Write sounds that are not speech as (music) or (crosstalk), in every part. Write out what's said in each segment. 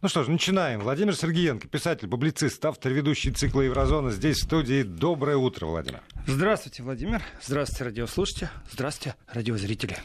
Ну что ж, начинаем. Владимир Сергеенко, писатель, публицист, автор ведущий цикла Еврозона. Здесь в студии. Доброе утро, Владимир. Здравствуйте, Владимир. Здравствуйте, радиослушатели. Здравствуйте, радиозрители.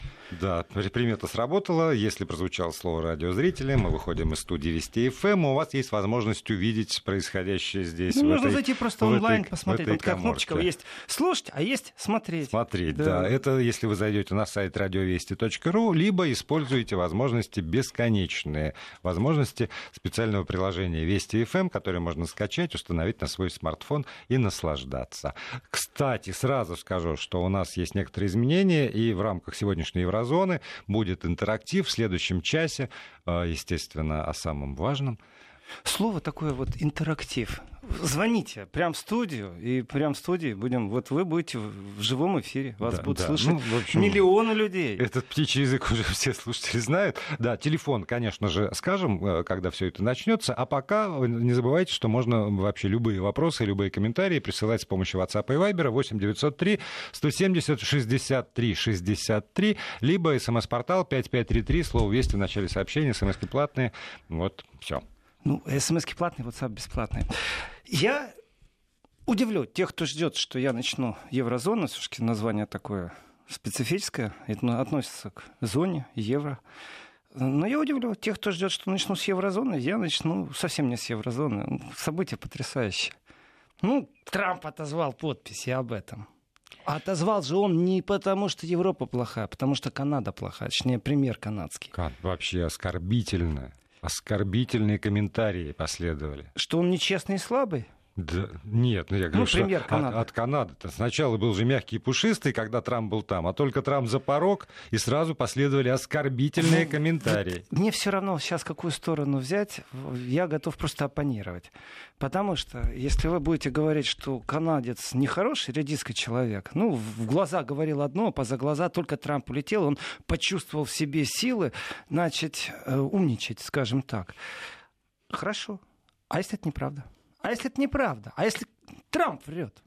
Да, примета сработала. Если прозвучало слово радиозрители, мы выходим из студии Вести ФМ. У вас есть возможность увидеть происходящее здесь. Ну, можно этой, зайти просто онлайн этой, посмотреть. Вот как кнопочка есть слушать, а есть смотреть. Смотреть, да. да. Это если вы зайдете на сайт радиовести.ру, либо используете возможности бесконечные. Возможности специального приложения Вести ФМ, которое можно скачать, установить на свой смартфон и наслаждаться. Кстати, сразу скажу, что у нас есть некоторые изменения, и в рамках сегодняшней Еврозоны будет интерактив в следующем часе, э, естественно, о самом важном – Слово такое вот интерактив. Звоните прям в студию, и прям в студии будем. Вот вы будете в живом эфире, вас да, будут да. слушать ну, общем, миллионы людей. Этот птичий язык (laughs) уже все слушатели знают. Да, телефон, конечно же, скажем, э, когда все это начнется. А пока не забывайте, что можно вообще любые вопросы, любые комментарии присылать с помощью WhatsApp и Viber 8 903 170 63 63, либо смс-портал 5533, слово «Вести» в начале сообщения, смс-ки платные. Вот, все. Ну, смс платные, WhatsApp бесплатные. Я удивлю тех, кто ждет, что я начну еврозону. Все-таки название такое специфическое. Это относится к зоне, евро. Но я удивлю тех, кто ждет, что начну с еврозоны. Я начну совсем не с еврозоны. Событие потрясающее. Ну, Трамп отозвал подписи об этом. отозвал же он не потому, что Европа плохая, а потому что Канада плохая. Точнее, пример канадский. Как вообще оскорбительно оскорбительные комментарии последовали. Что он нечестный и слабый? Да, нет, ну я говорю, ну, что Канады. от, от Канады. -то. Сначала был же мягкий и пушистый, когда Трамп был там, а только Трамп за порог, и сразу последовали оскорбительные ну, комментарии. Мне все равно сейчас какую сторону взять, я готов просто оппонировать. Потому что, если вы будете говорить, что канадец нехороший, редиский человек, ну, в глаза говорил одно, а поза глаза только Трамп улетел, он почувствовал в себе силы, значит, э, умничать, скажем так. Хорошо. А если это неправда? А если это неправда? А если Трамп врет?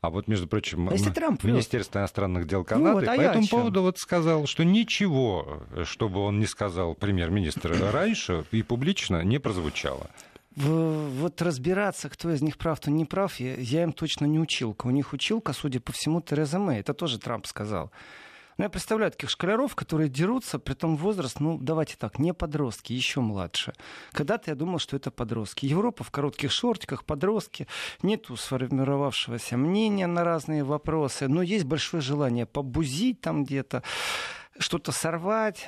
А вот, между прочим, а если Трамп Министерство иностранных дел Канады ну, вот, а по этому поводу вот сказал, что ничего, чтобы он не сказал премьер-министр (coughs) раньше и публично не прозвучало. Вот разбираться, кто из них прав, кто не прав, я, я им точно не училка. У них училка, судя по всему, Тереза Мэй. Это тоже Трамп сказал. Ну, я представляю таких школяров, которые дерутся, при том возраст, ну, давайте так, не подростки, еще младше. Когда-то я думал, что это подростки. Европа в коротких шортиках, подростки, нету сформировавшегося мнения на разные вопросы, но есть большое желание побузить там где-то, что-то сорвать.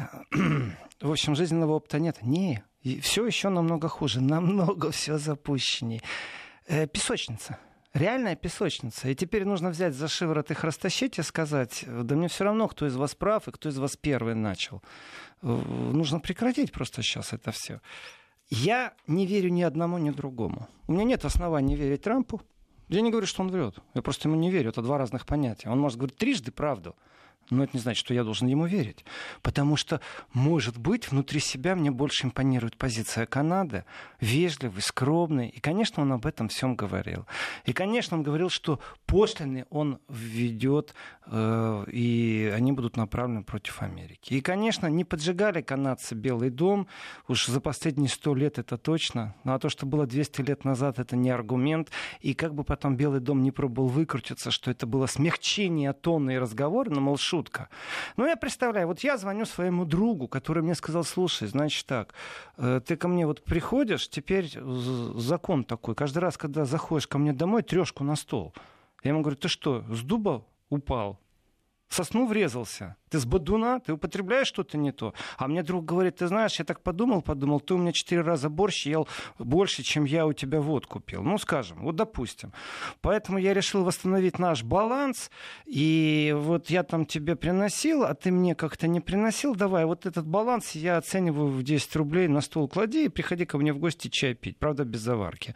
В общем, жизненного опыта нет. Не, все еще намного хуже, намного все запущеннее. Э, песочница реальная песочница. И теперь нужно взять за шиворот их растащить и сказать, да мне все равно, кто из вас прав и кто из вас первый начал. Э, нужно прекратить просто сейчас это все. Я не верю ни одному, ни другому. У меня нет оснований верить Трампу. Я не говорю, что он врет. Я просто ему не верю. Это два разных понятия. Он может говорить трижды правду. Но это не значит, что я должен ему верить. Потому что, может быть, внутри себя мне больше импонирует позиция Канады, вежливый, скромный. И, конечно, он об этом всем говорил. И, конечно, он говорил, что пошлины он введет, э, и они будут направлены против Америки. И, конечно, не поджигали канадцы Белый дом. Уж за последние сто лет это точно. Ну, а то, что было 200 лет назад, это не аргумент. И как бы потом Белый дом не пробовал выкрутиться, что это было смягчение тона и разговора, но, мол, шутка. Ну, я представляю, вот я звоню своему другу, который мне сказал, слушай, значит так, э, ты ко мне вот приходишь, теперь закон такой, каждый раз, когда заходишь ко мне домой, трешку на стол. Я ему говорю, ты что, с дуба упал? Сосну врезался. Ты с бодуна, ты употребляешь что-то не то. А мне друг говорит, ты знаешь, я так подумал, подумал, ты у меня четыре раза борщ ел больше, чем я у тебя водку пил. Ну, скажем, вот допустим. Поэтому я решил восстановить наш баланс, и вот я там тебе приносил, а ты мне как-то не приносил, давай, вот этот баланс я оцениваю в 10 рублей, на стол клади и приходи ко мне в гости чай пить, правда, без заварки.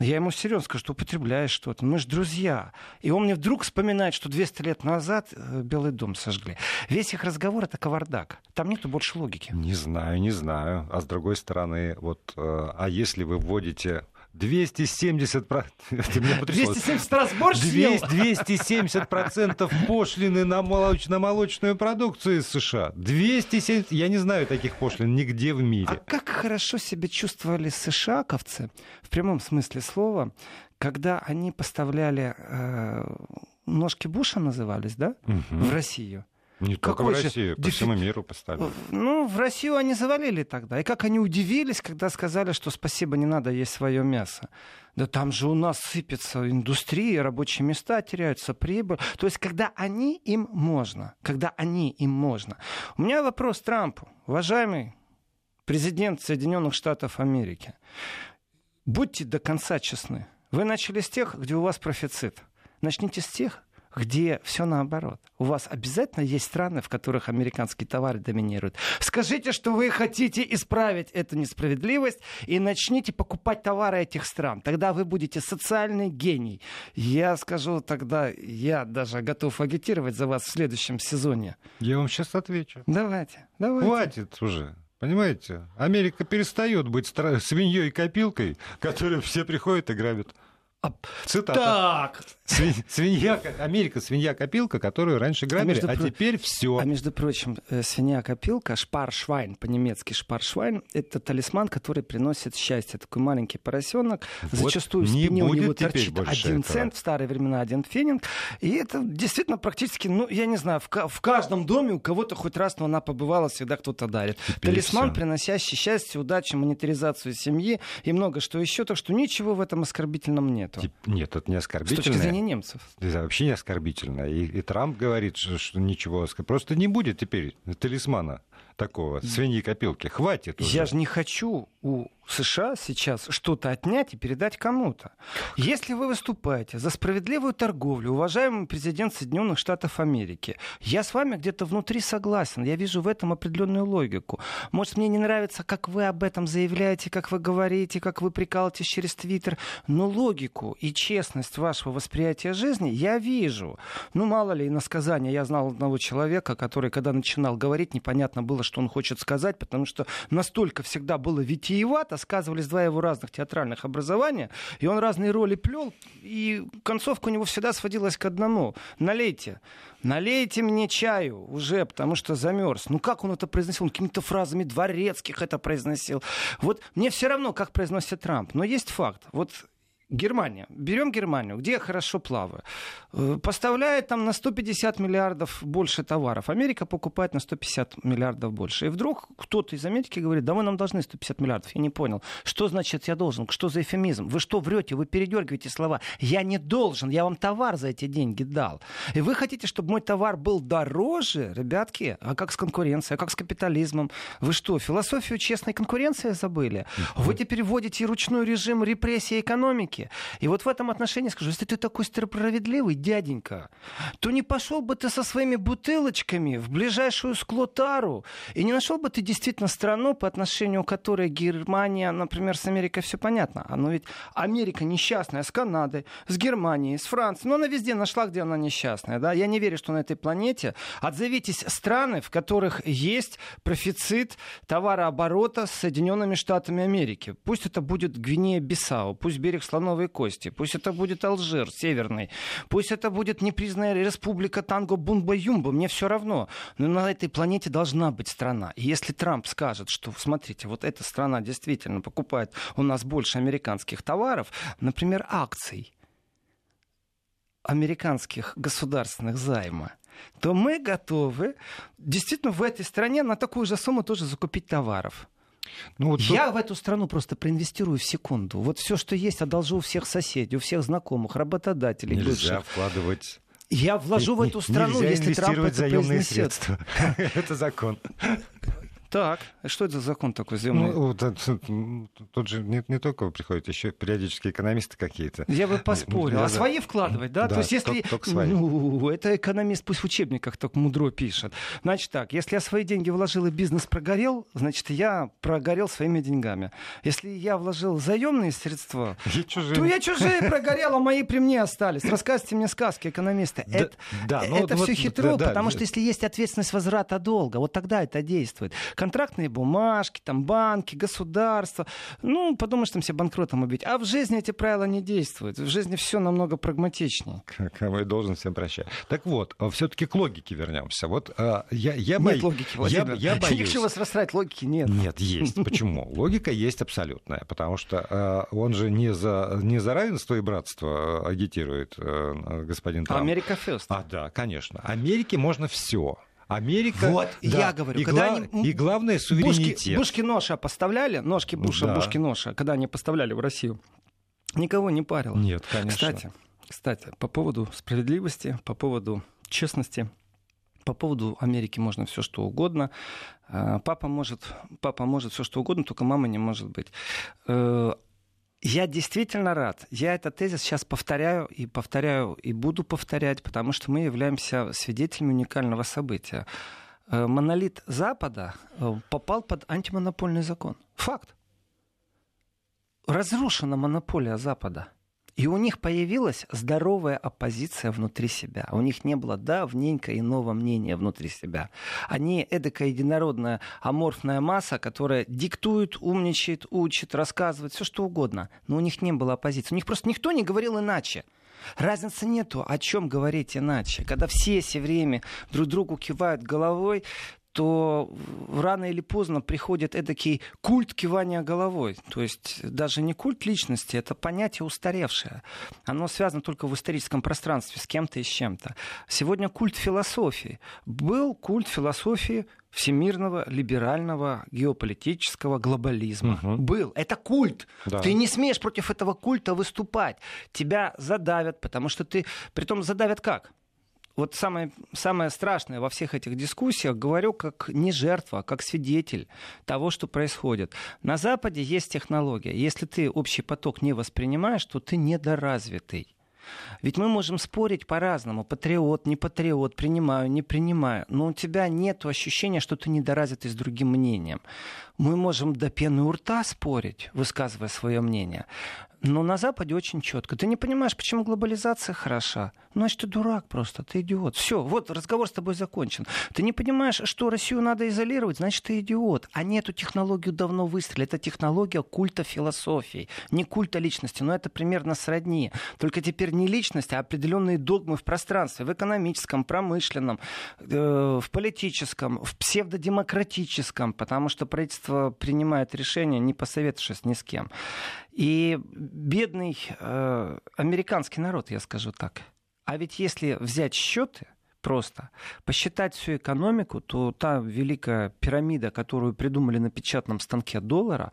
Я ему серьезно скажу, что употребляешь что-то. Мы же друзья. И он мне вдруг вспоминает, что 200 лет назад э, Белый дом сожгли. Весь их разговор — это кавардак. Там нету больше логики. Не знаю, не знаю. А с другой стороны, вот, э, а если вы вводите 270... 270 раз борщ 270 процентов пошлины на, молоч... на молочную продукцию из США. 270... Я не знаю таких пошлин нигде в мире. А как хорошо себя чувствовали США-ковцы, в прямом смысле слова, когда они поставляли... Э, ножки Буша назывались, да? Угу. В Россию. Не только в Россию, по всему миру поставили. Ну, в Россию они завалили тогда. И как они удивились, когда сказали, что спасибо, не надо есть свое мясо. Да там же у нас сыпется индустрия, рабочие места теряются, прибыль. То есть, когда они им можно, когда они им можно. У меня вопрос Трампу. Уважаемый президент Соединенных Штатов Америки, будьте до конца честны. Вы начали с тех, где у вас профицит. Начните с тех, где все наоборот. У вас обязательно есть страны, в которых американские товары доминируют. Скажите, что вы хотите исправить эту несправедливость и начните покупать товары этих стран. Тогда вы будете социальный гений. Я скажу тогда, я даже готов агитировать за вас в следующем сезоне. Я вам сейчас отвечу. Давайте, давайте. Хватит уже. Понимаете? Америка перестает быть свиньей и копилкой, которую все приходят и грабят. А, Цитата. Так. Свин, свинья, Америка свинья-копилка, которую раньше грабили, а, а про... теперь все. А между прочим, э, свинья-копилка, шпаршвайн, по-немецки шпаршвайн, это талисман, который приносит счастье. Такой маленький поросенок. Вот Зачастую в спине у него торчит один этого. цент, в старые времена один фенинг. И это действительно практически, ну, я не знаю, в, в каждом доме у кого-то хоть раз но она побывала, всегда кто-то дарит. Теперь талисман, все. приносящий счастье, удачу, монетаризацию семьи и много что еще. Так что ничего в этом оскорбительном нет нету. Нет, это не оскорбительно. С точки зрения немцев. Это вообще не оскорбительно. И, и Трамп говорит, что, что ничего. Просто не будет теперь талисмана такого, свиньи-копилки. Хватит уже. Я же не хочу у США сейчас что-то отнять и передать кому-то. Если вы выступаете за справедливую торговлю, уважаемый президент Соединенных Штатов Америки, я с вами где-то внутри согласен. Я вижу в этом определенную логику. Может, мне не нравится, как вы об этом заявляете, как вы говорите, как вы прикалываетесь через Твиттер, но логику и честность вашего восприятия жизни я вижу. Ну, мало ли, иносказания. Я знал одного человека, который, когда начинал говорить, непонятно было, что он хочет сказать, потому что настолько всегда было витиевато, сказывались два его разных театральных образования, и он разные роли плел, и концовка у него всегда сводилась к одному. Налейте. Налейте мне чаю уже, потому что замерз. Ну как он это произносил? Он какими-то фразами дворецких это произносил. Вот мне все равно, как произносит Трамп. Но есть факт. Вот Германия. Берем Германию, где я хорошо плаваю. Э, поставляет там на 150 миллиардов больше товаров. Америка покупает на 150 миллиардов больше. И вдруг кто-то из Америки говорит, да вы нам должны 150 миллиардов. Я не понял. Что значит я должен? Что за эфемизм? Вы что врете? Вы передергиваете слова. Я не должен. Я вам товар за эти деньги дал. И вы хотите, чтобы мой товар был дороже? Ребятки, а как с конкуренцией? А как с капитализмом? Вы что, философию честной конкуренции забыли? Вы теперь вводите ручной режим репрессии экономики? Рынке. И вот в этом отношении скажу, если ты такой справедливый дяденька, то не пошел бы ты со своими бутылочками в ближайшую склотару, и не нашел бы ты действительно страну, по отношению которой Германия, например, с Америкой все понятно. Оно ведь Америка несчастная с Канадой, с Германией, с Францией, но она везде нашла, где она несчастная. Да? Я не верю, что на этой планете отзовитесь страны, в которых есть профицит товарооборота с Соединенными Штатами Америки. Пусть это будет Гвинея-Бисау, пусть берег Слонов слоновой кости, пусть это будет Алжир северный, пусть это будет непризнанная республика Танго Бумба-Юмба, мне все равно. Но на этой планете должна быть страна. И если Трамп скажет, что, смотрите, вот эта страна действительно покупает у нас больше американских товаров, например, акций, американских государственных займа, то мы готовы действительно в этой стране на такую же сумму тоже закупить товаров. Ну, вот Я тут... в эту страну просто проинвестирую в секунду. Вот все, что есть, одолжу у всех соседей, у всех знакомых, работодателей. Нельзя бывших. вкладывать я вложу в эту страну, Нельзя если Трамп это заемные произнесет. средства. (laughs) Это закон. Так, а что это за закон такой земный? Ну, тут, же не, не только приходят, еще периодически экономисты какие-то. Я бы поспорил. Да, а свои вкладывать, да? да То есть если... Только, только ну, это экономист пусть в учебниках так мудро пишет. Значит так, если я свои деньги вложил и бизнес прогорел, значит, я прогорел своими деньгами. Если я вложил заемные средства, (laughs) то я чужие прогорел, а мои при мне остались. Рассказывайте мне сказки, экономисты. Да, это да, ну, это вот, все хитро, да, потому да. что если есть ответственность возврата долга, вот тогда это действует. Контрактные бумажки, там банки, государство. Ну, подумаешь, там все банкротом убить. А в жизни эти правила не действуют. В жизни все намного прагматичнее. Кому и должен всем прощать. Так вот, а все-таки к логике вернемся. Вот а, я, я нет (laughs) боюсь. логики, Владимир. Я, я боюсь. Ничего срастать, логики нет. Нет, есть. (laughs) Почему? Логика есть абсолютная, потому что он же не за, не за равенство и братство агитирует господин Трамп. Америка first. А, да, конечно. Америке можно все. Америка. Вот, да. я говорю, и, когда гла... они... и главное суверенитет. Бушки, бушки ноша поставляли, ножки Буша, да. бушки ноша, когда они поставляли в Россию, никого не парило. Нет, конечно. Кстати, кстати, по поводу справедливости, по поводу честности, по поводу Америки можно все что угодно. А, папа может, папа может все что угодно, только мама не может быть. Я действительно рад. Я этот тезис сейчас повторяю и повторяю и буду повторять, потому что мы являемся свидетелями уникального события. Э, монолит Запада э, попал под антимонопольный закон. Факт. Разрушена монополия Запада. И у них появилась здоровая оппозиция внутри себя. У них не было давненько иного мнения внутри себя. Они эдакая единородная аморфная масса, которая диктует, умничает, учит, рассказывает, все что угодно. Но у них не было оппозиции. У них просто никто не говорил иначе. Разницы нету, о чем говорить иначе. Когда все все время друг другу кивают головой, то рано или поздно приходит эдакий культ кивания головой. То есть даже не культ личности, это понятие устаревшее. Оно связано только в историческом пространстве с кем-то и с чем-то. Сегодня культ философии. Был культ философии всемирного либерального геополитического глобализма. Угу. Был. Это культ. Да. Ты не смеешь против этого культа выступать. Тебя задавят, потому что ты... Притом задавят как? Вот самое, самое страшное во всех этих дискуссиях, говорю как не жертва, а как свидетель того, что происходит. На Западе есть технология. Если ты общий поток не воспринимаешь, то ты недоразвитый. Ведь мы можем спорить по-разному. Патриот, не патриот, принимаю, не принимаю. Но у тебя нет ощущения, что ты недоразвитый с другим мнением. Мы можем до пены у рта спорить, высказывая свое мнение. Но на Западе очень четко. Ты не понимаешь, почему глобализация хороша. Ну, значит, ты дурак просто, ты идиот. Все, вот разговор с тобой закончен. Ты не понимаешь, что Россию надо изолировать, значит, ты идиот. Они эту технологию давно выстрелили. Это технология культа философии, не культа личности. Но это примерно сродни. Только теперь не личность, а определенные догмы в пространстве, в экономическом, промышленном, э, в политическом, в псевдодемократическом, потому что правительство принимает решения, не посоветовавшись ни с кем. И бедный э, американский народ, я скажу так. А ведь если взять счеты, просто. Посчитать всю экономику, то та великая пирамида, которую придумали на печатном станке доллара,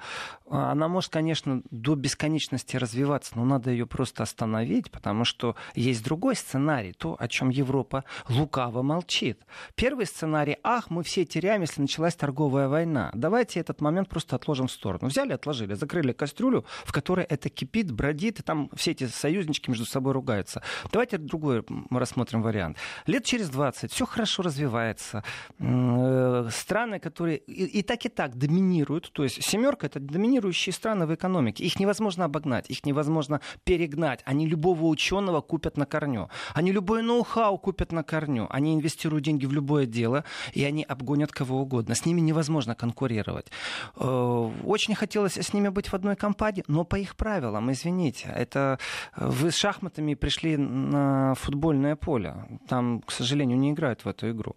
она может, конечно, до бесконечности развиваться, но надо ее просто остановить, потому что есть другой сценарий, то, о чем Европа лукаво молчит. Первый сценарий, ах, мы все теряем, если началась торговая война. Давайте этот момент просто отложим в сторону. Взяли, отложили, закрыли кастрюлю, в которой это кипит, бродит, и там все эти союзнички между собой ругаются. Давайте другой рассмотрим вариант. Лет через через 20 все хорошо развивается. Э, страны, которые и, и так и так доминируют, то есть семерка это доминирующие страны в экономике. Их невозможно обогнать, их невозможно перегнать. Они любого ученого купят на корню. Они любой ноу-хау купят на корню. Они инвестируют деньги в любое дело, и они обгонят кого угодно. С ними невозможно конкурировать. Э, очень хотелось с ними быть в одной компании, но по их правилам, извините. Это вы с шахматами пришли на футбольное поле. Там, к сожалению, сожалению, не играют в эту игру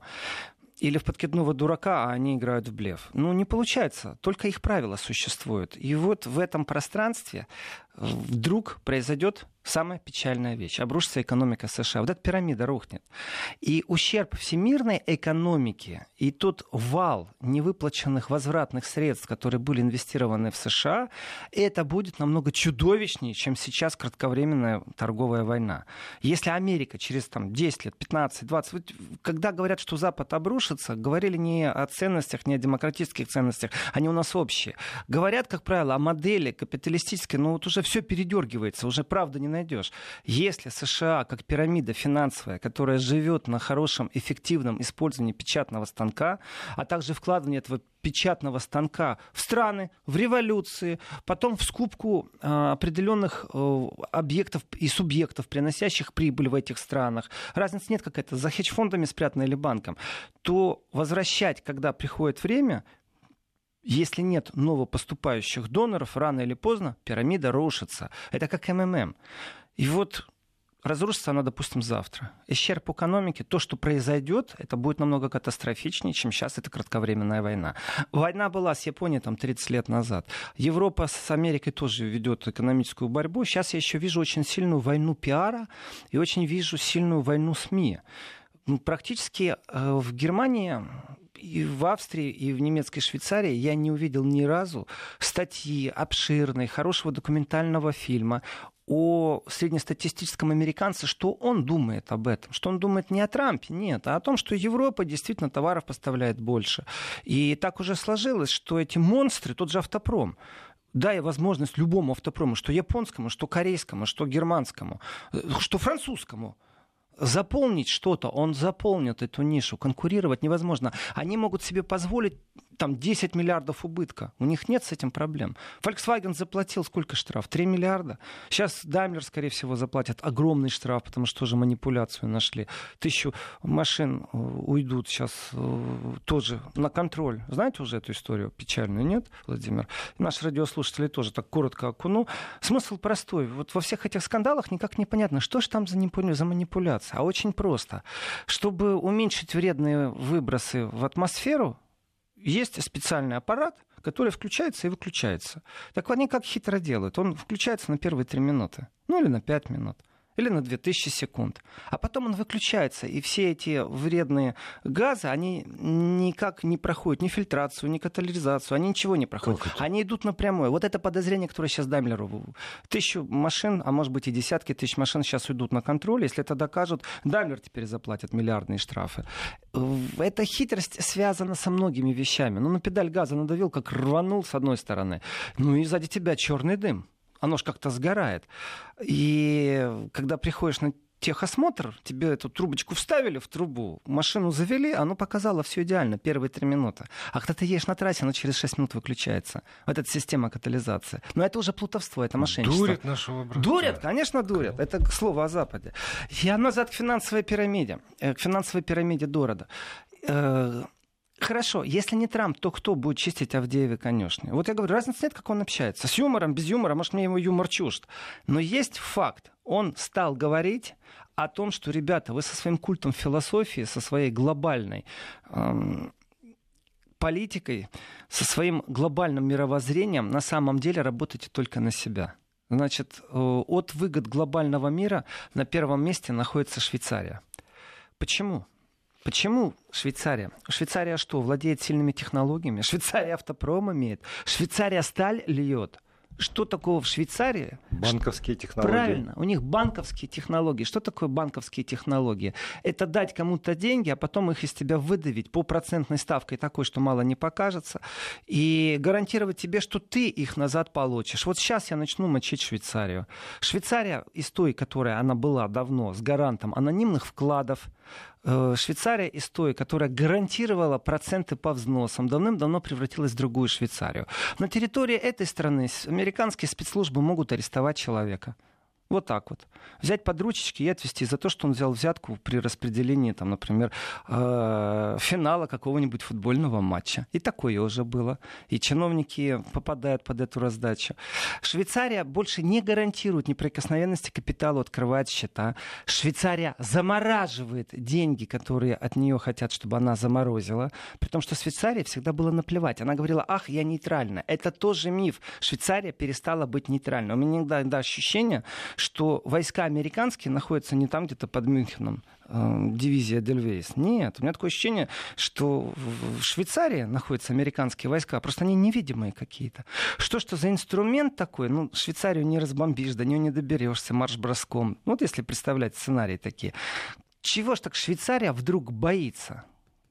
или в подкидного дурака, а они играют в блеф. Ну, не получается. Только их правила существуют. И вот в этом пространстве вдруг произойдет самая печальная вещь. Обрушится экономика США. Вот эта пирамида рухнет. И ущерб всемирной экономике и тот вал невыплаченных возвратных средств, которые были инвестированы в США, это будет намного чудовищнее, чем сейчас кратковременная торговая война. Если Америка через там, 10 лет, 15, 20... Вот, когда говорят, что Запад обрушится, говорили не о ценностях, не о демократических ценностях, они у нас общие. Говорят, как правило, о модели капиталистической, но вот уже все передергивается, уже правда не найдешь. Если США, как пирамида финансовая, которая живет на хорошем, эффективном использовании печатного станка, а также вкладывание этого печатного станка в страны, в революции, потом в скупку э, определенных э, объектов и субъектов, приносящих прибыль в этих странах. Разницы нет какая-то, за хедж-фондами спрятана или банком. То возвращать, когда приходит время, если нет новопоступающих доноров, рано или поздно пирамида рушится. Это как МММ. И вот разрушится она, допустим, завтра. Исчерп экономики, то, что произойдет, это будет намного катастрофичнее, чем сейчас это кратковременная война. Война была с Японией там 30 лет назад. Европа с Америкой тоже ведет экономическую борьбу. Сейчас я еще вижу очень сильную войну пиара и очень вижу сильную войну СМИ. Практически э, в Германии и в Австрии, и в немецкой Швейцарии я не увидел ни разу статьи обширной, хорошего документального фильма о среднестатистическом американце, что он думает об этом, что он думает не о Трампе, нет, а о том, что Европа действительно товаров поставляет больше. И так уже сложилось, что эти монстры, тот же автопром, дай возможность любому автопрому, что японскому, что корейскому, что германскому, что французскому, заполнить что-то, он заполнит эту нишу. Конкурировать невозможно. Они могут себе позволить там 10 миллиардов убытка. У них нет с этим проблем. Volkswagen заплатил сколько штраф? 3 миллиарда. Сейчас Daimler, скорее всего, заплатят огромный штраф, потому что тоже манипуляцию нашли. Тысячу машин э, уйдут сейчас э, тоже на контроль. Знаете уже эту историю печальную, нет, Владимир? Наши радиослушатели тоже так коротко окуну. Смысл простой. Вот во всех этих скандалах никак не понятно, что же там за, за манипуляция. А очень просто. Чтобы уменьшить вредные выбросы в атмосферу, есть специальный аппарат, который включается и выключается. Так они как хитро делают. Он включается на первые три минуты, ну или на пять минут или на 2000 секунд. А потом он выключается, и все эти вредные газы, они никак не проходят ни фильтрацию, ни катализацию, они ничего не проходят. Они идут напрямую. Вот это подозрение, которое сейчас Даймлеру. Тысячу машин, а может быть и десятки тысяч машин сейчас уйдут на контроль. Если это докажут, Даймлер теперь заплатит миллиардные штрафы. Эта хитрость связана со многими вещами. Ну, на педаль газа надавил, как рванул с одной стороны. Ну и сзади тебя черный дым оно же как-то сгорает. И когда приходишь на техосмотр, тебе эту трубочку вставили в трубу, машину завели, оно показало все идеально, первые три минуты. А когда ты едешь на трассе, оно через шесть минут выключается. Вот эта система катализации. Но это уже плутовство, это мошенничество. Дурят нашего брата. Дурят, конечно, дурят. Это к слову о Западе. Я назад к финансовой пирамиде, э, к финансовой пирамиде Дорода э, Хорошо, если не Трамп, то кто будет чистить Авдеевы конюшни? Вот я говорю, разницы нет, как он общается. С юмором, без юмора, может, мне его юмор чужд. Но есть факт. Он стал говорить о том, что, ребята, вы со своим культом философии, со своей глобальной эм, политикой, со своим глобальным мировоззрением на самом деле работаете только на себя. Значит, э, от выгод глобального мира на первом месте находится Швейцария. Почему? Почему Швейцария? Швейцария что, владеет сильными технологиями? Швейцария автопром имеет? Швейцария сталь льет? Что такого в Швейцарии? Банковские технологии. Правильно, у них банковские технологии. Что такое банковские технологии? Это дать кому-то деньги, а потом их из тебя выдавить по процентной ставке такой, что мало не покажется, и гарантировать тебе, что ты их назад получишь. Вот сейчас я начну мочить Швейцарию. Швейцария из той, которая она была давно, с гарантом анонимных вкладов, Швейцария из той, которая гарантировала проценты по взносам, давным-давно превратилась в другую Швейцарию. На территории этой страны американские спецслужбы могут арестовать человека. Вот так вот. Взять под ручечки и отвести за то, что он взял взятку при распределении, там, например, э, финала какого-нибудь футбольного матча. И такое уже было. И чиновники попадают под эту раздачу. Швейцария больше не гарантирует неприкосновенности капитала, открывает счета. Швейцария замораживает деньги, которые от нее хотят, чтобы она заморозила. При том, что Швейцарии всегда было наплевать. Она говорила, ах, я нейтральна. Это тоже миф. Швейцария перестала быть нейтральной. У меня иногда ощущение, что войска американские находятся не там где-то под Мюнхеном, э, дивизия Дельвейс. Нет, у меня такое ощущение, что в Швейцарии находятся американские войска, просто они невидимые какие-то. Что что за инструмент такой? Ну, Швейцарию не разбомбишь, до нее не доберешься марш-броском. Вот если представлять сценарии такие. Чего ж так Швейцария вдруг боится?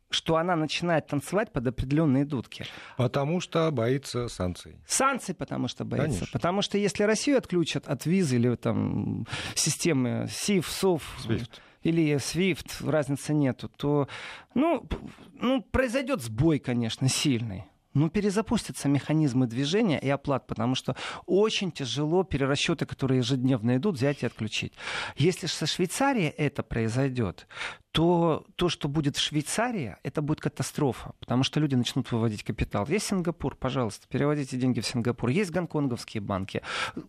Что она начинает танцевать под определенные дудки. Потому что боится санкций. Санкций, потому что боится. Конечно. Потому что если Россию отключат от визы или там системы СИФ, СОФ... SWIFT или SWIFT, разницы нету, то ну, ну, произойдет сбой, конечно, сильный. Ну, перезапустятся механизмы движения и оплат, потому что очень тяжело перерасчеты, которые ежедневно идут, взять и отключить. Если же со Швейцарией это произойдет, то то, что будет в Швейцарии, это будет катастрофа, потому что люди начнут выводить капитал. Есть Сингапур, пожалуйста, переводите деньги в Сингапур. Есть гонконговские банки.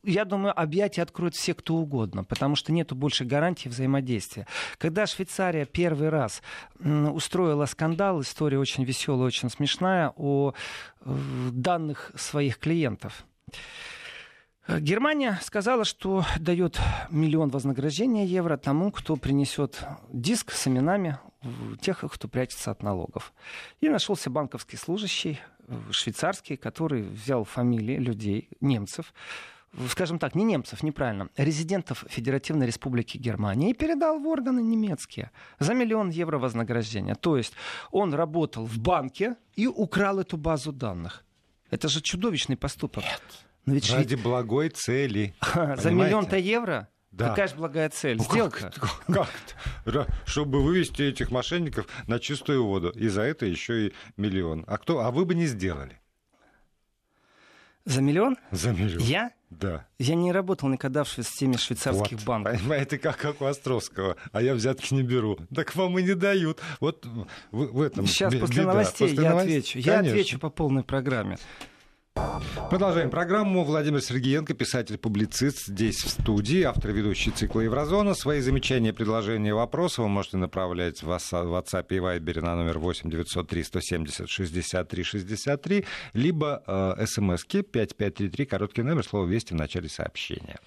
Я думаю, объятия откроют все, кто угодно, потому что нету больше гарантии взаимодействия. Когда Швейцария первый раз устроила скандал, история очень веселая, очень смешная, о э, данных своих клиентов. Э, Германия сказала, что дает миллион вознаграждения евро тому, кто принесет диск с именами тех, кто прячется от налогов. И нашелся банковский служащий, э, швейцарский, который взял фамилии людей, немцев, скажем так, не немцев, неправильно, резидентов Федеративной Республики Германии и передал в органы немецкие за миллион евро вознаграждения. То есть он работал в банке и украл эту базу данных. Это же чудовищный поступок. Нет. Но ведь Ради швей... благой цели. (laughs) За миллион-то евро? Да. Какая же благая цель? Ну, Сделка. (laughs) Как, как Чтобы вывести этих мошенников на чистую воду. И за это еще и миллион. А кто? А вы бы не сделали. За миллион? За миллион. Я? Да. Я не работал никогда в системе швейцарских вот, банков. Понимаете, как, как у Островского. А я взятки не беру. Так вам и не дают. Вот в, в этом Сейчас беда. после новостей после я новостей... отвечу. Конечно. Я отвечу по полной программе. Продолжаем программу. Владимир Сергеенко, писатель-публицист, здесь в студии, автор ведущий цикла «Еврозона». Свои замечания, предложения, вопросы вы можете направлять в WhatsApp и Viber на номер 8 903 170 63 63, либо э, смски 5533, короткий номер, слово «Вести» в начале сообщения.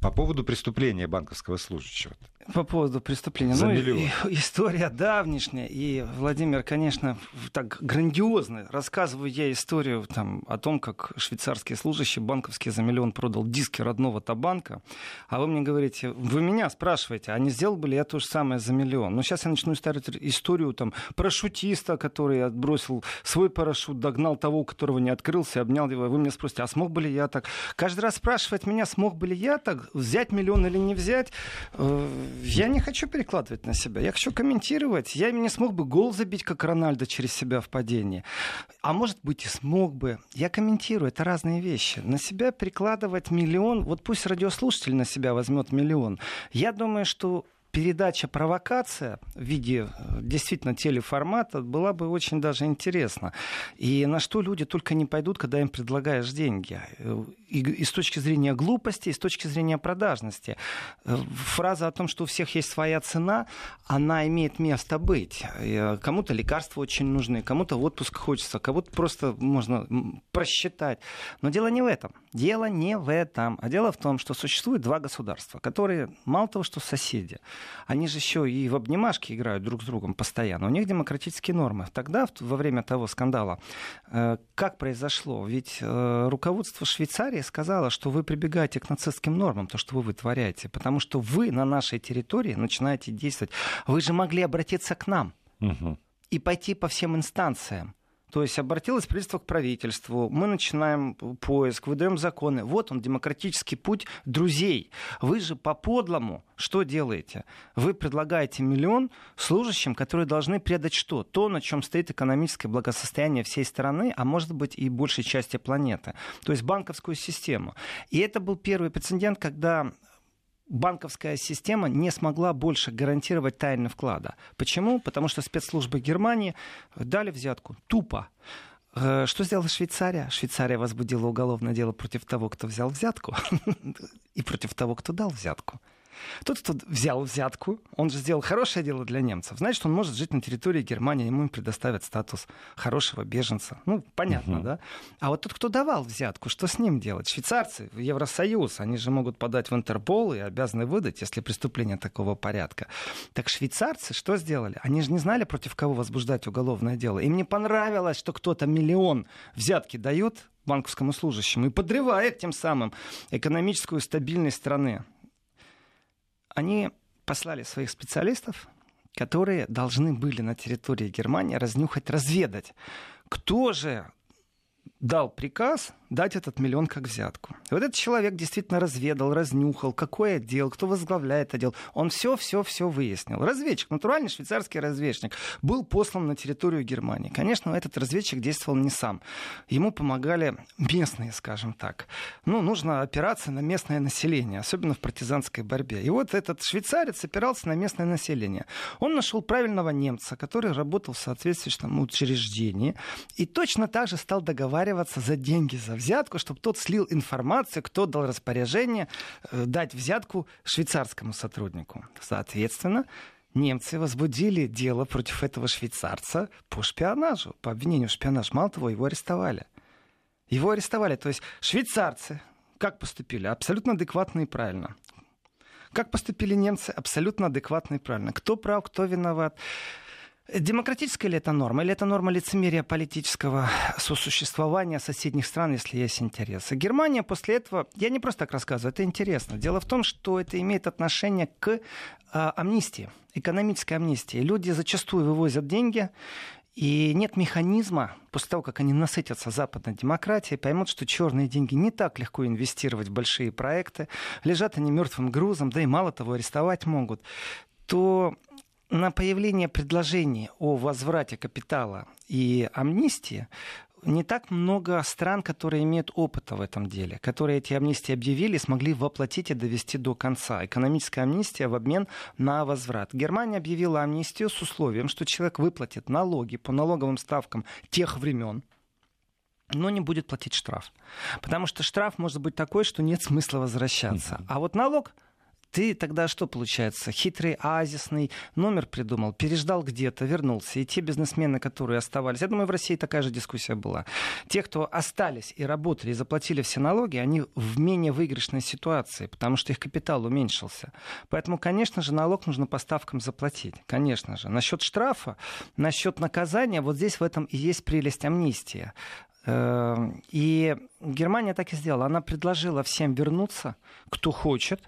По поводу преступления банковского служащего. По поводу преступления. За ну, и, (laughs) история давнишняя. И Владимир, конечно, так грандиозно. Рассказываю я историю там, о том, как швейцарский служащий банковский за миллион продал диски родного табанка. А вы мне говорите, вы меня спрашиваете, а не сделал бы ли я то же самое за миллион? Ну, сейчас я начну историю, историю там, парашютиста, который отбросил свой парашют, догнал того, у которого не открылся, обнял его. Вы меня спросите, а смог бы ли я так? Каждый раз спрашивать меня, смог бы ли я так, взять миллион или не взять, э, я не хочу перекладывать на себя. Я хочу комментировать. Я не смог бы гол забить, как Рональдо, через себя в падении. А может быть и смог бы. Я комментирую. Это разные вещи. На себя перекладывать миллион. Вот пусть радиослушатель на себя возьмет миллион. Я думаю, что передача провокация в виде э, действительно телеформата была бы очень даже интересна. И на что люди только не пойдут, когда им предлагаешь деньги. Э, и, и с точки зрения глупости, и с точки зрения продажности. Э, фраза о том, что у всех есть своя цена, она имеет место быть. Кому-то лекарства очень нужны, кому-то отпуск хочется, кого-то просто можно просчитать. Но дело не в этом. Дело не в этом. А дело в том, что существует два государства, которые мало того, что соседи, они же еще и в обнимашки играют друг с другом постоянно. У них демократические нормы. Тогда, во время того скандала, э, как произошло? Ведь э, руководство Швейцарии сказало, что вы прибегаете к нацистским нормам, то, что вы вытворяете, потому что вы на нашей территории начинаете действовать. Вы же могли обратиться к нам угу. и пойти по всем инстанциям. То есть обратилось правительство к правительству, мы начинаем поиск, выдаем законы. Вот он, демократический путь друзей. Вы же по-подлому что делаете? Вы предлагаете миллион служащим, которые должны предать что? То, на чем стоит экономическое благосостояние всей страны, а может быть и большей части планеты. То есть банковскую систему. И это был первый прецедент, когда банковская система не смогла больше гарантировать тайны вклада. Почему? Потому что спецслужбы Германии дали взятку тупо. Э, что сделала Швейцария? Швейцария возбудила уголовное дело против того, кто взял взятку, (laughs) и против того, кто дал взятку. Тот, кто взял взятку, он же сделал хорошее дело для немцев. Значит, он может жить на территории Германии, ему предоставят статус хорошего беженца. Ну, понятно, угу. да? А вот тот, кто давал взятку, что с ним делать? Швейцарцы, Евросоюз, они же могут подать в Интерпол и обязаны выдать, если преступление такого порядка. Так швейцарцы что сделали? Они же не знали, против кого возбуждать уголовное дело. Им не понравилось, что кто-то миллион взятки дает банковскому служащему и подрывает тем самым экономическую стабильность страны они послали своих специалистов, которые должны были на территории Германии разнюхать, разведать, кто же дал приказ дать этот миллион как взятку. И вот этот человек действительно разведал, разнюхал, какой отдел, кто возглавляет отдел. Он все-все-все выяснил. Разведчик, натуральный швейцарский разведчик, был послан на территорию Германии. Конечно, этот разведчик действовал не сам. Ему помогали местные, скажем так. Ну, нужно опираться на местное население, особенно в партизанской борьбе. И вот этот швейцарец опирался на местное население. Он нашел правильного немца, который работал в соответствующем учреждении, и точно так же стал договариваться за деньги за взятку, чтобы тот слил информацию, кто дал распоряжение э, дать взятку швейцарскому сотруднику. Соответственно, немцы возбудили дело против этого швейцарца по шпионажу, по обвинению в шпионаже. Мало того, его арестовали. Его арестовали. То есть швейцарцы как поступили? Абсолютно адекватно и правильно. Как поступили немцы? Абсолютно адекватно и правильно. Кто прав, кто виноват? Демократическая ли это норма? Или это норма лицемерия политического сосуществования соседних стран, если есть интересы? Германия после этого, я не просто так рассказываю, это интересно. Дело в том, что это имеет отношение к а, амнистии, экономической амнистии. Люди зачастую вывозят деньги, и нет механизма, после того, как они насытятся западной демократией, поймут, что черные деньги не так легко инвестировать в большие проекты, лежат они мертвым грузом, да и мало того, арестовать могут, то на появление предложений о возврате капитала и амнистии не так много стран, которые имеют опыта в этом деле, которые эти амнистии объявили смогли воплотить и довести до конца. Экономическая амнистия в обмен на возврат. Германия объявила амнистию с условием, что человек выплатит налоги по налоговым ставкам тех времен, но не будет платить штраф. Потому что штраф может быть такой, что нет смысла возвращаться. А вот налог ты тогда что получается? Хитрый, оазисный номер придумал, переждал где-то, вернулся. И те бизнесмены, которые оставались, я думаю, в России такая же дискуссия была. Те, кто остались и работали, и заплатили все налоги, они в менее выигрышной ситуации, потому что их капитал уменьшился. Поэтому, конечно же, налог нужно по ставкам заплатить. Конечно же. Насчет штрафа, насчет наказания, вот здесь в этом и есть прелесть амнистии. Эм, и Германия так и сделала. Она предложила всем вернуться, кто хочет,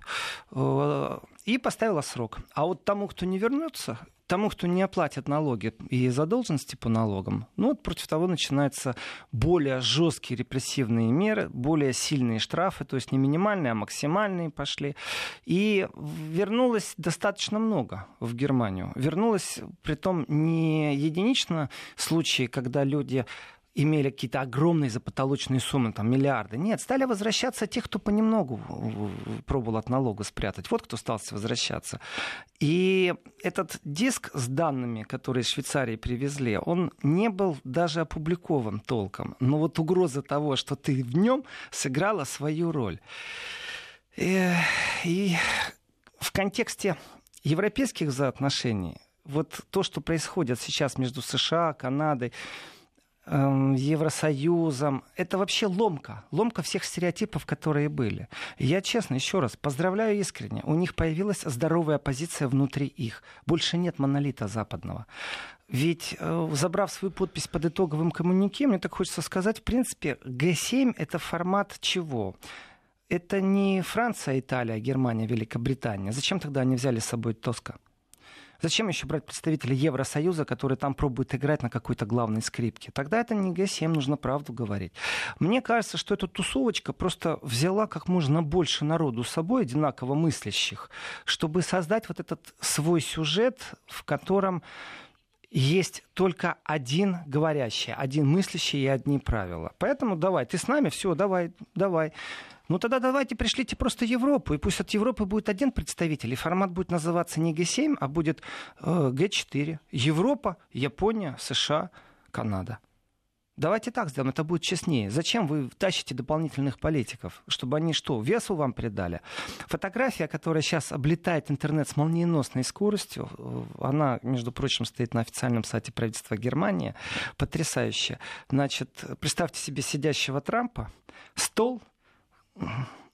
э, и поставила срок. А вот тому, кто не вернется, тому, кто не оплатит налоги и задолженности по налогам, ну вот против того начинаются более жесткие репрессивные меры, более сильные штрафы, то есть не минимальные, а максимальные пошли. И вернулось достаточно много в Германию. Вернулось, при том не единично случаи, когда люди имели какие-то огромные запотолочные суммы, там, миллиарды. Нет, стали возвращаться те, кто понемногу пробовал от налога спрятать. Вот кто стал возвращаться. И этот диск с данными, которые из Швейцарии привезли, он не был даже опубликован толком. Но вот угроза того, что ты в нем, сыграла свою роль. И, и в контексте европейских взаимоотношений, вот то, что происходит сейчас между США, Канадой, Евросоюзом. Это вообще ломка. Ломка всех стереотипов, которые были. Я честно, еще раз, поздравляю искренне. У них появилась здоровая позиция внутри их. Больше нет монолита западного. Ведь, э, забрав свою подпись под итоговым коммунике, мне так хочется сказать, в принципе, Г7 — это формат чего? Это не Франция, Италия, Германия, Великобритания. Зачем тогда они взяли с собой Тоска? Зачем еще брать представителей Евросоюза, которые там пробуют играть на какой-то главной скрипке? Тогда это не Г7, нужно правду говорить. Мне кажется, что эта тусовочка просто взяла как можно больше народу с собой, одинаково мыслящих, чтобы создать вот этот свой сюжет, в котором есть только один говорящий, один мыслящий и одни правила. Поэтому давай, ты с нами, все, давай, давай. Ну тогда давайте пришлите просто Европу, и пусть от Европы будет один представитель, и формат будет называться не Г7, а будет э, Г4. Европа, Япония, США, Канада. Давайте так сделаем, это будет честнее. Зачем вы тащите дополнительных политиков? Чтобы они что, весу вам придали? Фотография, которая сейчас облетает интернет с молниеносной скоростью, э, она, между прочим, стоит на официальном сайте правительства Германии, потрясающая. Значит, представьте себе сидящего Трампа, стол,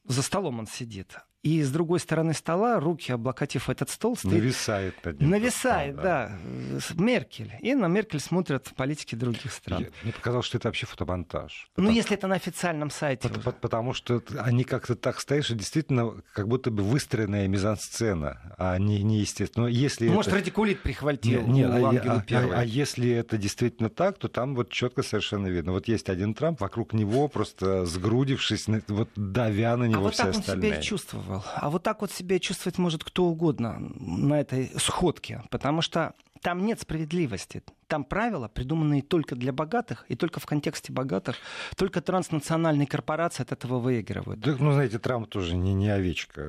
за столом он сидит, и с другой стороны стола, руки облокотив этот стол, стоит... Нависает над ним. Нависает, стол, да. да. Меркель. И на Меркель смотрят политики других стран. Я, мне показалось, что это вообще фотомонтаж. Ну, потому... если это на официальном сайте. Потому, потому что они как-то так стоят, что действительно как будто бы выстроенная мизансцена, а не, не естественно. Но если ну, Может, это... радикулит прихватил нет, нет, а, а, а, а если это действительно так, то там вот четко совершенно видно. Вот есть один Трамп, вокруг него просто сгрудившись, вот давя на него а вот все так остальные. он себя и чувствовал. А вот так вот себя чувствовать может кто угодно на этой сходке, потому что там нет справедливости. Там правила, придуманные только для богатых и только в контексте богатых. Только транснациональные корпорации от этого выигрывают. Да, ну, знаете, Трамп тоже не, не овечка.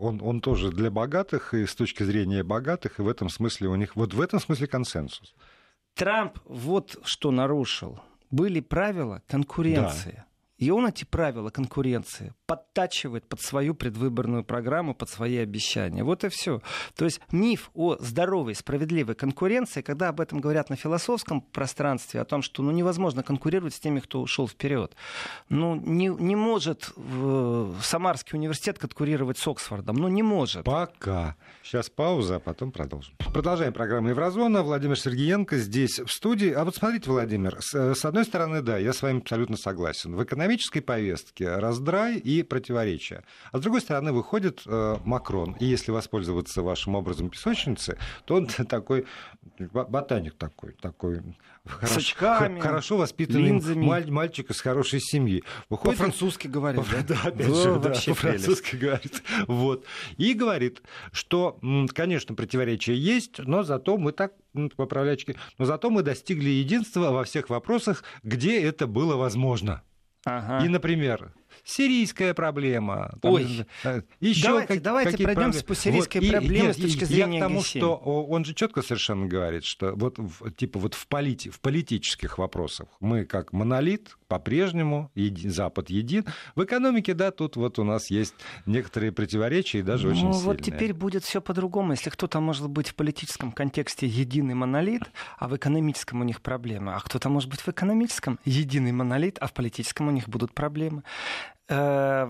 Он, он тоже для богатых и с точки зрения богатых, и в этом смысле у них, вот в этом смысле консенсус. Трамп вот что нарушил. Были правила конкуренции. Да. И он эти правила конкуренции подтачивает под свою предвыборную программу, под свои обещания. Вот и все. То есть миф о здоровой, справедливой конкуренции, когда об этом говорят на философском пространстве, о том, что ну, невозможно конкурировать с теми, кто ушел вперед. Ну, не, не может в, Самарский университет конкурировать с Оксфордом. Ну, не может. Пока. Сейчас пауза, а потом продолжим. Продолжаем программу Еврозона. Владимир Сергеенко здесь в студии. А вот смотрите, Владимир, с, с одной стороны, да, я с вами абсолютно согласен. В экономической повестке раздрай и противоречия. А с другой стороны, выходит э, Макрон, и если воспользоваться вашим образом песочницы, то он (laughs) такой ботаник такой, такой хорош, с очками, хорошо воспитанный маль, мальчик из хорошей семьи. Выходит, по-французски говорит, по, (laughs) да? Да, опять да, же, да, по-французски говорит. Вот. И говорит, что, конечно, противоречия есть, но зато мы так поправлячки, но зато мы достигли единства во всех вопросах, где это было возможно. Ага. И, например, сирийская проблема. Там, Ой, э, еще давайте, как, давайте пройдемся по сирийской вот, проблеме с точки зрения Я к тому, Г7. что он же четко совершенно говорит, что вот типа вот в, полити, в политических вопросах мы как монолит по-прежнему еди, Запад един. В экономике, да, тут вот у нас есть некоторые противоречия и даже ну, очень сильные. Вот теперь будет все по-другому. Если кто-то может быть в политическом контексте единый монолит, а в экономическом у них проблемы, а кто-то может быть в экономическом единый монолит, а в политическом у них будут проблемы. Э,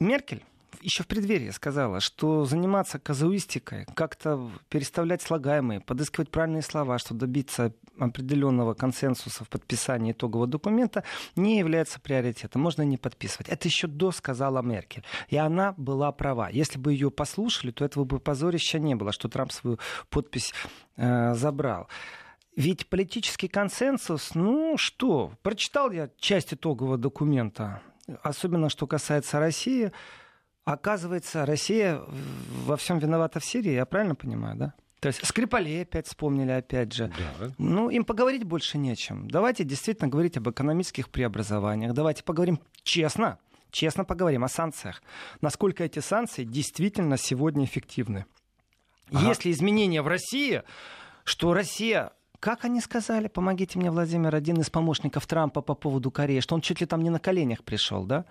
Меркель еще в преддверии сказала, что заниматься казуистикой, как-то переставлять слагаемые, подыскивать правильные слова, чтобы добиться определенного консенсуса в подписании итогового документа, не является приоритетом. Можно не подписывать. Это еще до сказала Меркель. И она была права. Если бы ее послушали, то этого бы позорища не было, что Трамп свою подпись э, забрал. Ведь политический консенсус, ну что, прочитал я часть итогового документа, особенно что касается России, оказывается, Россия во всем виновата в Сирии, я правильно понимаю, да? То есть Скрипалей опять вспомнили, опять же. Да. Ну, им поговорить больше нечем. Давайте действительно говорить об экономических преобразованиях. Давайте поговорим честно, честно поговорим о санкциях. Насколько эти санкции действительно сегодня эффективны. Ага. Если изменения в России, что Россия как они сказали, помогите мне, Владимир, один из помощников Трампа по поводу Кореи, что он чуть ли там не на коленях пришел, да?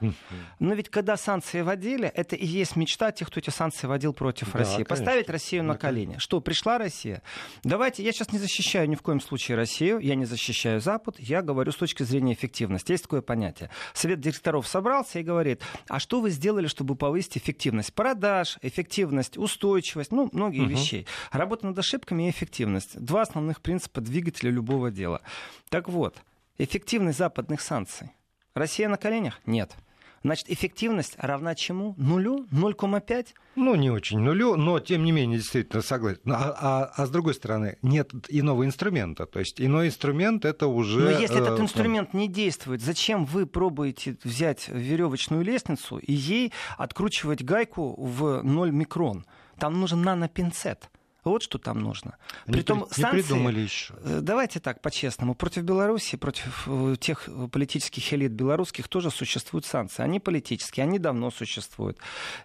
Но ведь когда санкции вводили, это и есть мечта тех, кто эти санкции вводил против да, России. Конечно. Поставить Россию на колени. Что, пришла Россия? Давайте, я сейчас не защищаю ни в коем случае Россию, я не защищаю Запад, я говорю с точки зрения эффективности. Есть такое понятие. Совет директоров собрался и говорит, а что вы сделали, чтобы повысить эффективность продаж, эффективность, устойчивость, ну, многие угу. вещей. Работа над ошибками и эффективность. Два основных принципа принципа двигателя любого дела. Так вот, эффективность западных санкций. Россия на коленях? Нет. Значит, эффективность равна чему? Нулю? 0,5? Ну, не очень нулю, но тем не менее, действительно согласен. А, а, а с другой стороны, нет иного инструмента. То есть иной инструмент это уже... Но если этот э, инструмент не действует, зачем вы пробуете взять веревочную лестницу и ей откручивать гайку в 0 микрон? Там нужен нанопинцет. Вот что там нужно. Они Притом не санкции, придумали еще. Э, давайте так, по-честному. Против Беларуси, против э, тех политических элит белорусских тоже существуют санкции. Они политические, они давно существуют.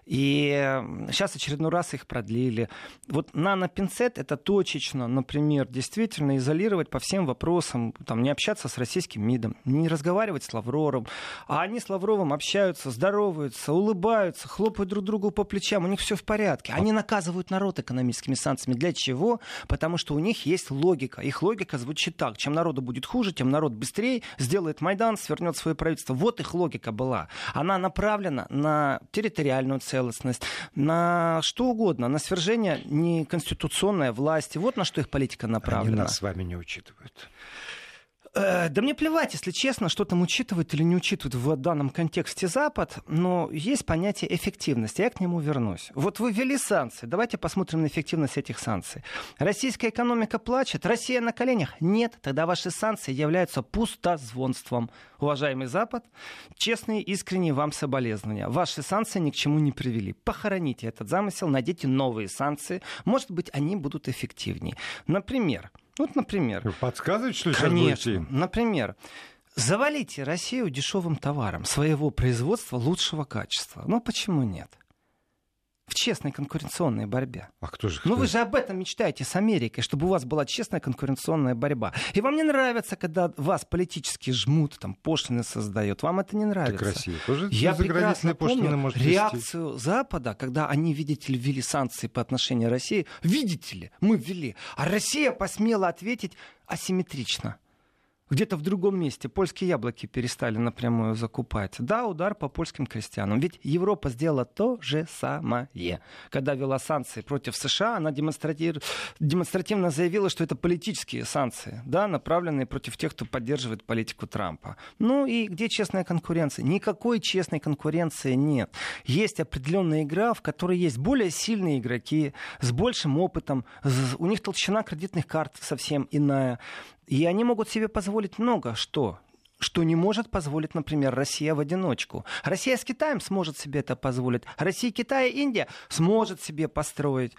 И сейчас очередной раз их продлили. Вот нанопинцет — это точечно, например, действительно изолировать по всем вопросам, там, не общаться с российским МИДом, не разговаривать с Лавровым. А они с Лавровым общаются, здороваются, улыбаются, хлопают друг другу по плечам. У них все в порядке. Они наказывают народ экономическими санкциями санкциями. Для чего? Потому что у них есть логика. Их логика звучит так. Чем народу будет хуже, тем народ быстрее сделает Майдан, свернет свое правительство. Вот их логика была. Она направлена на территориальную целостность, на что угодно, на свержение неконституционной власти. Вот на что их политика направлена. Они нас с вами не учитывают. Э, да мне плевать, если честно, что там учитывают или не учитывают в данном контексте Запад, но есть понятие эффективности, я к нему вернусь. Вот вы ввели санкции, давайте посмотрим на эффективность этих санкций. Российская экономика плачет, Россия на коленях? Нет, тогда ваши санкции являются пустозвонством. Уважаемый Запад, честные, искренние вам соболезнования. Ваши санкции ни к чему не привели. Похороните этот замысел, найдите новые санкции. Может быть, они будут эффективнее. Например, вот, например. Вы подсказываете, что Конечно. сейчас будете? Например, завалите Россию дешевым товаром своего производства лучшего качества. Ну, почему нет? В честной конкуренционной борьбе. А кто же? Ну вы же об этом мечтаете с Америкой, чтобы у вас была честная конкуренционная борьба. И вам не нравится, когда вас политически жмут, там пошлины создают. Вам это не нравится. Так Россия тоже Я прекрасно помню может реакцию вести. Запада, когда они, видите ли, ввели санкции по отношению к России. Видите ли, мы ввели. А Россия посмела ответить асимметрично где-то в другом месте польские яблоки перестали напрямую закупать. Да, удар по польским крестьянам. Ведь Европа сделала то же самое. Когда вела санкции против США, она демонстратив... демонстративно заявила, что это политические санкции, да, направленные против тех, кто поддерживает политику Трампа. Ну и где честная конкуренция? Никакой честной конкуренции нет. Есть определенная игра, в которой есть более сильные игроки с большим опытом, у них толщина кредитных карт совсем иная. И они могут себе позволить много что что не может позволить, например, Россия в одиночку. Россия с Китаем сможет себе это позволить. Россия, Китай Индия сможет себе построить.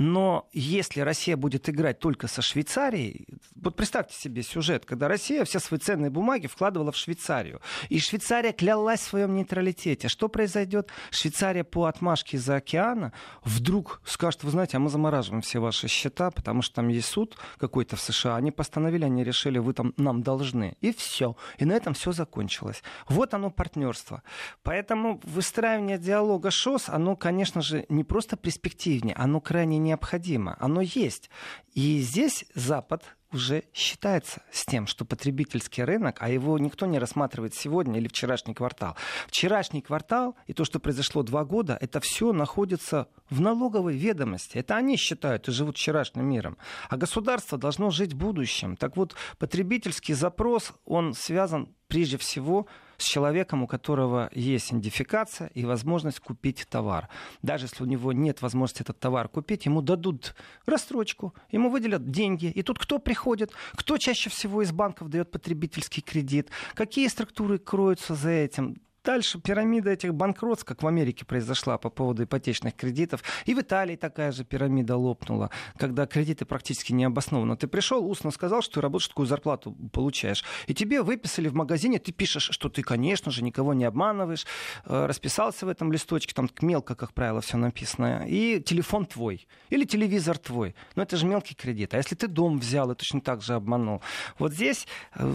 Но если Россия будет играть только со Швейцарией, вот представьте себе сюжет, когда Россия все свои ценные бумаги вкладывала в Швейцарию, и Швейцария клялась в своем нейтралитете. Что произойдет? Швейцария по отмашке из-за океана вдруг скажет, вы знаете, а мы замораживаем все ваши счета, потому что там есть суд какой-то в США, они постановили, они решили, вы там нам должны. И все. И на этом все закончилось. Вот оно партнерство. Поэтому выстраивание диалога ШОС, оно, конечно же, не просто перспективнее, оно крайне не необходимо, оно есть. И здесь Запад уже считается с тем, что потребительский рынок, а его никто не рассматривает сегодня или вчерашний квартал. Вчерашний квартал и то, что произошло два года, это все находится в налоговой ведомости. Это они считают и живут вчерашним миром. А государство должно жить будущим. Так вот, потребительский запрос, он связан прежде всего с человеком, у которого есть идентификация и возможность купить товар. Даже если у него нет возможности этот товар купить, ему дадут рассрочку, ему выделят деньги. И тут кто приходит? Кто чаще всего из банков дает потребительский кредит? Какие структуры кроются за этим? Дальше пирамида этих банкротств, как в Америке произошла по поводу ипотечных кредитов. И в Италии такая же пирамида лопнула, когда кредиты практически не обоснованы. Ты пришел, устно сказал, что ты работаешь, такую зарплату получаешь. И тебе выписали в магазине, ты пишешь, что ты, конечно же, никого не обманываешь, э, расписался в этом листочке, там мелко, как правило, все написано, и телефон твой, или телевизор твой. Но это же мелкий кредит. А если ты дом взял и точно так же обманул? Вот здесь э,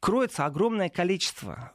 кроется огромное количество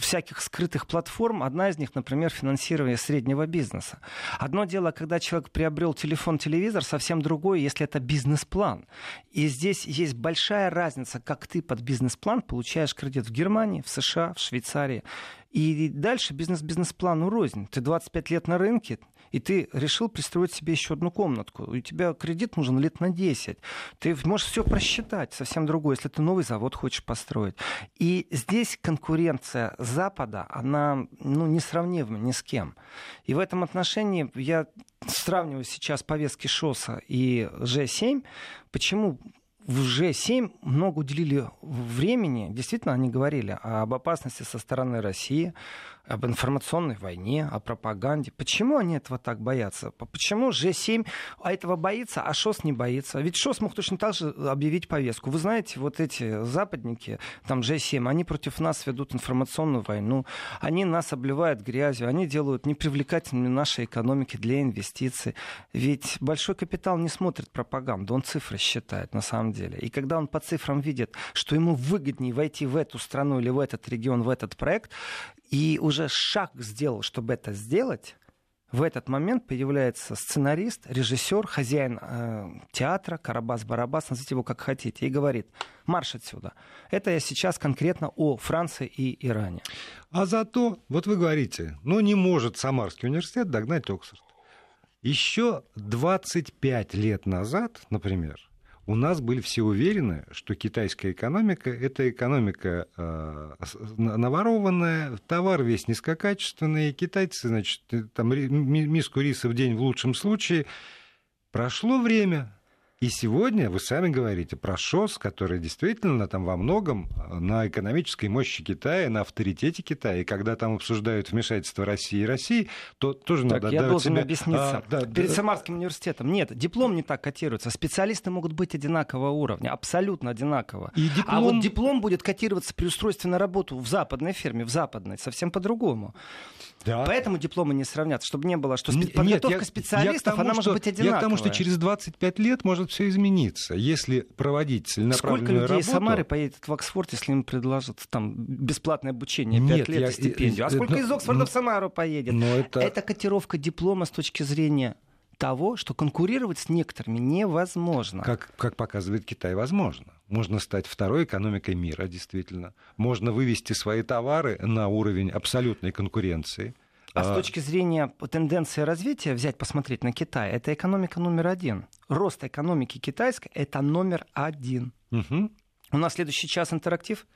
всяких скрытых платформ. Одна из них, например, финансирование среднего бизнеса. Одно дело, когда человек приобрел телефон, телевизор, совсем другое, если это бизнес-план. И здесь есть большая разница, как ты под бизнес-план получаешь кредит в Германии, в США, в Швейцарии. И дальше бизнес-бизнес-плану рознь. Ты 25 лет на рынке, и ты решил пристроить себе еще одну комнатку. У тебя кредит нужен лет на 10. Ты можешь все просчитать, совсем другое, если ты новый завод хочешь построить. И здесь конкуренция Запада, она ну, несравнима ни с кем. И в этом отношении я сравниваю сейчас повестки ШОСа и Ж7. Почему в G7 много уделили времени, действительно, они говорили об опасности со стороны России, об информационной войне, о пропаганде. Почему они этого так боятся? Почему G7 этого боится, а ШОС не боится? Ведь ШОС мог точно так же объявить повестку. Вы знаете, вот эти западники, там G7, они против нас ведут информационную войну, они нас обливают грязью, они делают непривлекательными нашей экономики для инвестиций. Ведь большой капитал не смотрит пропаганду, он цифры считает на самом деле. И когда он по цифрам видит, что ему выгоднее войти в эту страну или в этот регион, в этот проект, и уже шаг сделал, чтобы это сделать, В этот момент появляется сценарист, режиссер, хозяин э, театра, Карабас-Барабас, назовите его как хотите, и говорит, марш отсюда. Это я сейчас конкретно о Франции и Иране. А зато, вот вы говорите, ну не может Самарский университет догнать Оксфорд. Еще 25 лет назад, например, у нас были все уверены, что китайская экономика – это экономика э, наворованная, товар весь низкокачественный, китайцы, значит, там миску риса в день в лучшем случае. Прошло время, и сегодня вы сами говорите про ШОС, который действительно там во многом э, на экономической мощи Китая, на авторитете Китая. И когда там обсуждают вмешательство России и России, то тоже так, надо я должен себе... объясниться. А, да, Перед да. Самарским университетом. Нет, диплом не так котируется. Специалисты могут быть одинакового уровня, абсолютно одинаково. И диплом... А вот диплом будет котироваться при устройстве на работу в западной фирме, в западной, совсем по-другому. Да. Поэтому дипломы не сравнятся, чтобы не было, что Нет, подготовка я, специалистов, я тому, она что, может быть одинаковая. Я к тому, что через 25 лет может все измениться, если проводить целенаправленную Сколько людей работу... из Самары поедет в Оксфорд, если им предложат там бесплатное обучение, 5 Нет, лет я, и стипендию? А сколько но, из Оксфорда но, в Самару поедет? Но это... это котировка диплома с точки зрения того, что конкурировать с некоторыми невозможно. Как, как показывает Китай, возможно. Можно стать второй экономикой мира, действительно. Можно вывести свои товары на уровень абсолютной конкуренции. А, а с точки зрения тенденции развития, взять, посмотреть на Китай, это экономика номер один. Рост экономики китайской – это номер один. Угу. У нас следующий час интерактив.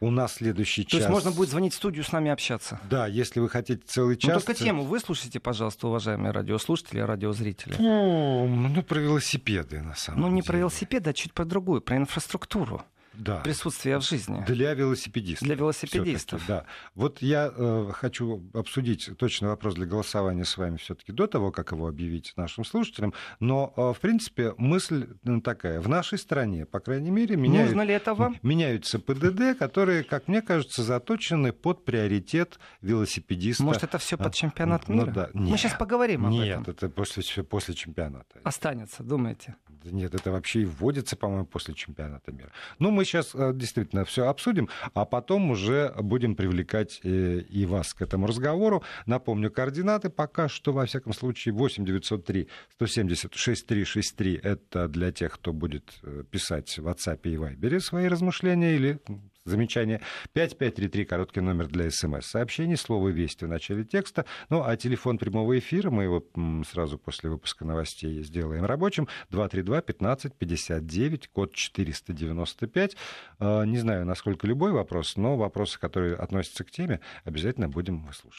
У нас следующий То час. То есть можно будет звонить в студию с нами общаться. Да, если вы хотите целый час. Ну, только тему выслушайте, пожалуйста, уважаемые радиослушатели и радиозрители. Ну, ну, про велосипеды, на самом деле. Ну, не про велосипеды, а чуть про другую, про инфраструктуру да. присутствия в жизни. Для велосипедистов. Для велосипедистов. Да. Вот я э, хочу обсудить точный вопрос для голосования с вами все-таки до того, как его объявить нашим слушателям. Но, э, в принципе, мысль такая. В нашей стране, по крайней мере, меняют, Нужно ли это вам? меняются ПДД, которые, как мне кажется, заточены под приоритет велосипедиста. Может, это все под а, чемпионат мира? Ну, да. Мы Нет. сейчас поговорим об Нет, этом. Нет, это после, после чемпионата. Останется, думаете? Нет, это вообще и вводится, по-моему, после чемпионата мира. Ну, мы сейчас э, действительно все обсудим, а потом уже будем привлекать э, и вас к этому разговору. Напомню, координаты пока что, во всяком случае, 8 903 170 6363. Это для тех, кто будет э, писать в WhatsApp и Viber свои размышления или замечания. 5533, короткий номер для смс-сообщений, слово «Вести» в начале текста. Ну, а телефон прямого эфира, мы его сразу после выпуска новостей сделаем рабочим, 232-1559, код 495. А, не знаю, насколько любой вопрос, но вопросы, которые относятся к теме, обязательно будем выслушивать.